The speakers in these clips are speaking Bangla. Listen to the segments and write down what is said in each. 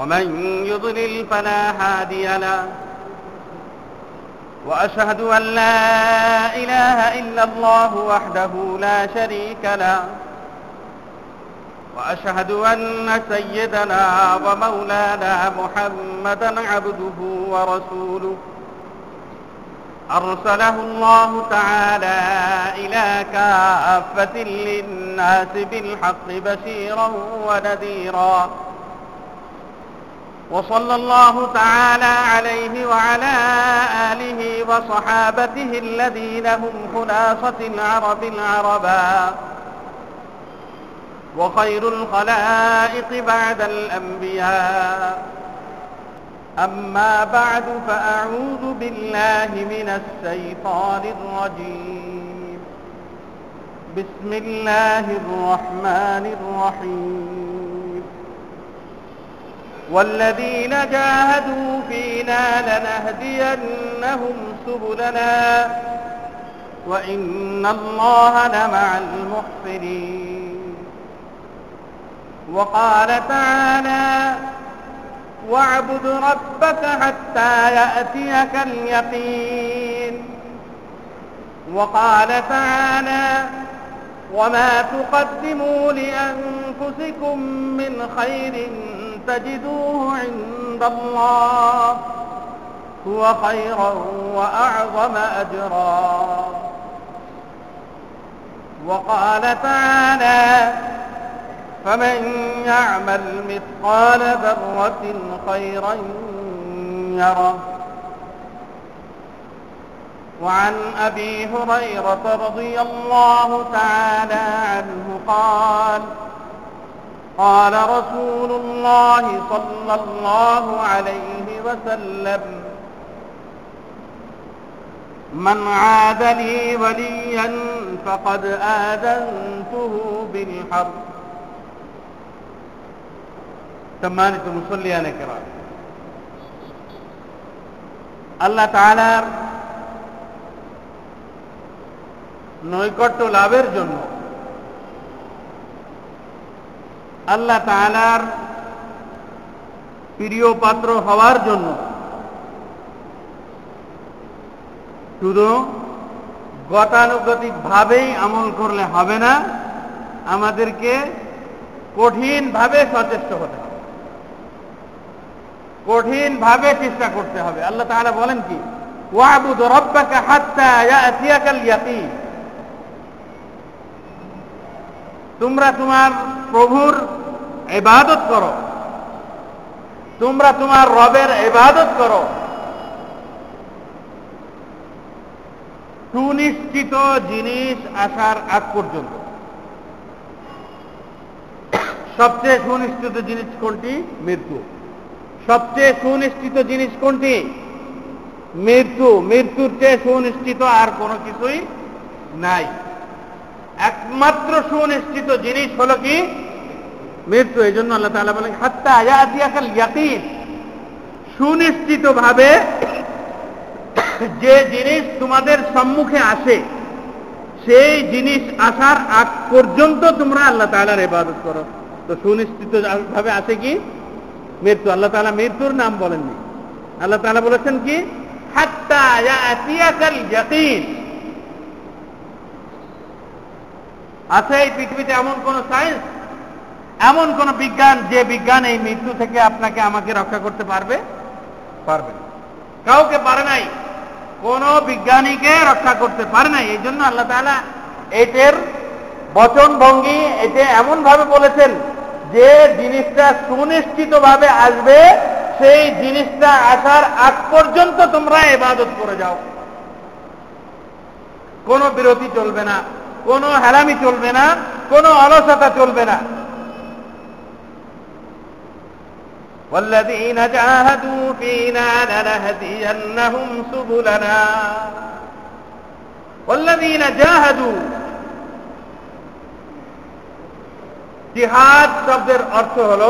ومن يضلل فلا هادي له. وأشهد أن لا إله إلا الله وحده لا شريك له. وأشهد أن سيدنا ومولانا محمدا عبده ورسوله. أرسله الله تعالى إلى كافة للناس بالحق بشيرا ونذيرا. وصلى الله تعالى عليه وعلى آله وصحابته الذين هم خلاصة العرب العربا. وخير الخلائق بعد الأنبياء. أما بعد فأعوذ بالله من الشيطان الرجيم. بسم الله الرحمن الرحيم. والذين جاهدوا فينا لنهدينهم سبلنا وإن الله لمع المحسنين. وقال تعالى واعبد ربك حتى يأتيك اليقين. وقال تعالى وما تقدموا لأنفسكم من خير تجدوه عند الله هو خيرا وأعظم أجرا. وقال تعالى فمن يعمل مثقال ذرة خيرا يره. وعن أبي هريرة رضي الله تعالى عنه قال قال رسول الله صلى الله عليه وسلم من عاد لي وليا فقد آذنته بالحرب সম্মানিত মুসল্লিয়ানে কেরাম আল্লাহ তাআলার নৈকট্য লাভের জন্য আল্লাহ তালার প্রিয় পাত্র হওয়ার জন্য। শুধু গতানুগতিক ভাবেই আমল করলে হবে না, আমাদেরকে কঠিন ভাবে সচেষ্ট হতে হবে। কঠিন ভাবে চেষ্টা করতে হবে। আল্লাহ তাআলা বলেন কি, ওয়াবুদ রব্বাকা হাত্তা ইয়াতিয়াকাল ইয়াকিন তোমরা তোমার প্রভুর ইবাদত করো। তোমরা তোমার রবের ইবাদত করো। সুনিশ্চিত জিনিস আসার আগ পর্যন্ত। সবচেয়ে সুনিশ্চিত জিনিস কোনটি? মৃত্যু। সবচেয়ে সুনিশ্চিত জিনিস কোনটি? মৃত্যু। মৃত্যুর চেয়ে সুনিশ্চিত আর কোনো কিছুই নাই। একমাত্র সুনিশ্চিত জিনিস হলো কি? মৃত্যু। এই জন্য আল্লাহ তালা বলেন, হাত্তা আয়াতিয়াকাল ইয়াকিন। সুনিশ্চিত ভাবে যে জিনিস তোমাদের সম্মুখে আসে, সেই জিনিস আসার আগ পর্যন্ত তোমরা আল্লাহ তালার ইবাদত করো। তো সুনিশ্চিত ভাবে আসে কি? মৃত্যু। আল্লাহ তালা মৃত্যুর নাম বলেননি। আল্লাহ তালা বলেছেন কি? হাত্তা আয়াতিয়াকাল ইয়াকিন। আছে এই পৃথিবীতে এমন কোন সায়েন্স এমন কোন বিজ্ঞান যে বিজ্ঞান এই মৃত্যু থেকে আপনাকে আমাকে রক্ষা করতে পারবে? পারবে কাউকে পারে নাই। কোন বিজ্ঞানীকে রক্ষা করতে পারে নাই। এই জন্য আল্লাহ তালা এটের বচন ভঙ্গি এতে এমন ভাবে বলেছেন যে জিনিসটা সুনিশ্চিত ভাবে আসবে, সেই জিনিসটা আসার আগ পর্যন্ত তোমরা এবাদত করে যাও। কোনো বিরতি চলবে না। কোনো হেলামি চলবে না কোনো অলসতা চলবে না والذين جاهدوا فينا لنهدينهم سبلنا والذين جاهدوا জিহাদ শব্দের অর্থ হল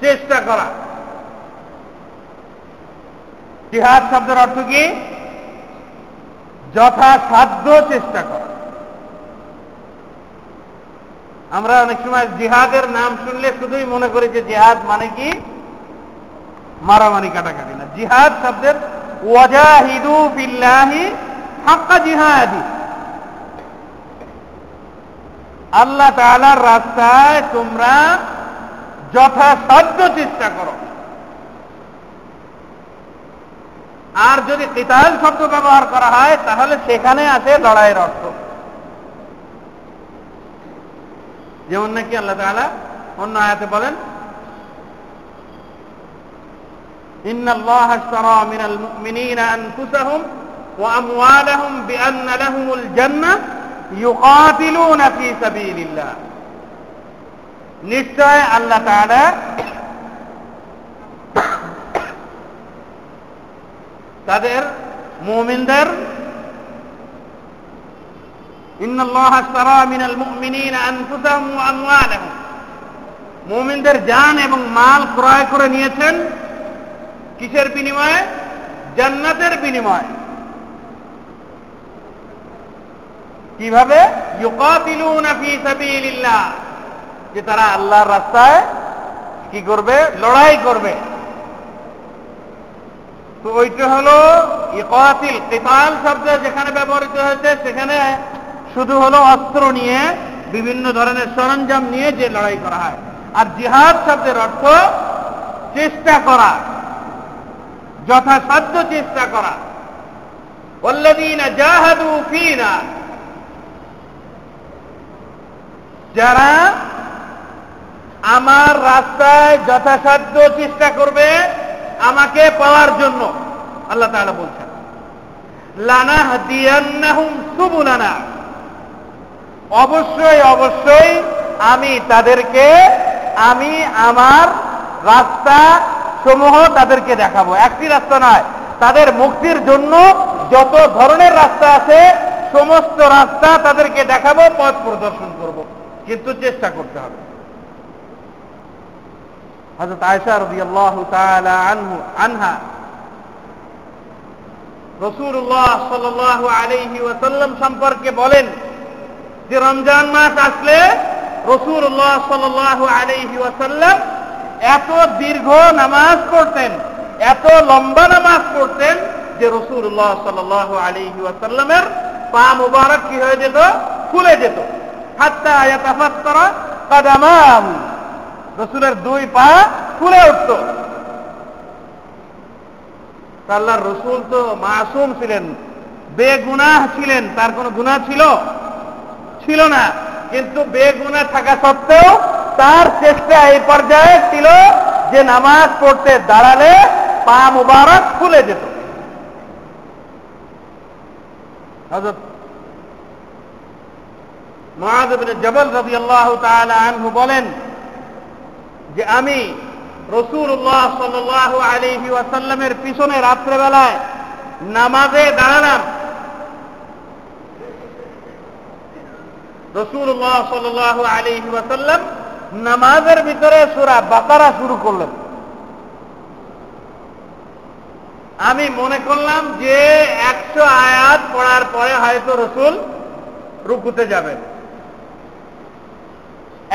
চেষ্টা করা জিহাদ শব্দের অর্থ কি যথাসাধ্য চেষ্টা করা। আমরা অনেক সময় জিহাদের নাম শুনলে শুধুই মনে করি যে জিহাদ মানে কি? মারামারি, কাটাকাটি না। জিহাদ শব্দের ওয়াজাহিদু বিল্লাহি হাক্কা জিহাদি। আল্লাহ তাআলার রাস্তায় তোমরা যথাসাধ্য চেষ্টা করো। আর যদি কিতাল শব্দ ব্যবহার করা হয় তাহলে সেখানে আছে লড়াইয়ের অর্থ যেমন নাকি আল্লাহ তাআলা অন্য আয়াতে বলেন إن الله اشترى من المؤمنين أنفسهم وأموالهم بأن لهم الجنة يقاتلون في سبيل الله নিশ্চয় আল্লাহ তাআলা তাদের মুমিনদের মুমিনদের জান এবং মাল ক্রয় করে নিয়েছেন কিসের বিনিময়ে? জান্নাতের বিনিময়ে। কীভাবে? যে তারা আল্লাহর রাস্তায় কি করবে? লড়াই করবে। তো ওইটা হলো ইকাতিল, কিতাল শব্দ যেখানে ব্যবহৃত হয়েছে, সেখানে শুধু হলো অস্ত্র নিয়ে, বিভিন্ন ধরনের সরঞ্জাম নিয়ে যে লড়াই করা হয়। আর জিহাদ শব্দের অর্থ চেষ্টা করা, যথাসাধ্য চেষ্টা করা। জাহাদু ফিনা, যারা আমার রাস্তায় যথাসাধ্য চেষ্টা করবে আমাকে পাওয়ার জন্য। আল্লাহ তাআলা বলছেন, লানা হাদিয়ান্নাহুম সুবুলানা। অবশ্যই অবশ্যই আমি তাদেরকে, আমি আমার রাস্তা সমূহ তাদেরকে দেখাবো। একটি রাস্তা নয়, তাদের মুক্তির জন্য যত ধরনের রাস্তা আছে, সমস্ত রাস্তা তাদেরকে দেখাবো, পথ প্রদর্শন করব। কিন্তু চেষ্টা করতে হবে। হজরত আয়সা রবি আল্লাহ আনহু, আনহা। রসুল্লাহ সাল আলহি ওয়াসাল্লাম সম্পর্কে বলেন যে রমজান মাস আসলে রসুল্লাহ সাল আলহি ওয়াসাল্লাম এত দীর্ঘ নামাজ পড়তেন, এত লম্বা নামাজ পড়তেন যে রসুল্লাহ সাল আলহি ওয়াসাল্লামের পা মুবারক কি হয়ে যেত? খুলে যেত। হাত্তা আয়াতাফাত্তরা কাদামাহু। রসুলের দুই পা ফুলে উঠত। আল্লাহর রসুল তো মাসুম ছিলেন, বেগুনাহ ছিলেন, তার কোনো গুনাহ ছিল? ছিল না। কিন্তু বেগুনা থাকা সত্ত্বেও তার চেষ্টা এই পর্যায়ে ছিল যে নামাজ পড়তে দাঁড়ালে পা মুবারক খুলে যেত। মহাদেবের জবল রবি আল্লাহ আনহু বলেন যে আমি রসুল্লাহ সাল আলহি ওয়াসাল্লামের পিছনে রাত্রেবেলায় নামাজে দাঁড়ালাম। রসুল্লাহ সাল আলহি ওয়াসাল্লাম নামাজের ভিতরে সুরা বাকারা শুরু করলেন। আমি মনে করলাম যে একশো আয়াত পড়ার পরে হয়তো রসুল রুকুতে যাবেন।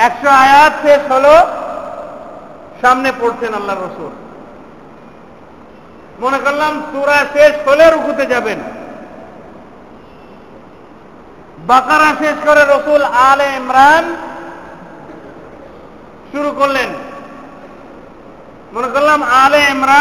একশো আয়াত শেষ হলো সামনে পড়ছেন আল্লাহ রসুল। মনে করলাম সুরা শেষ হলে রুকুতে যাবেন। বাকারা শেষ করে রসুল আলে ইমরান শুরু করলেন। মনে করলাম আলে ইমরান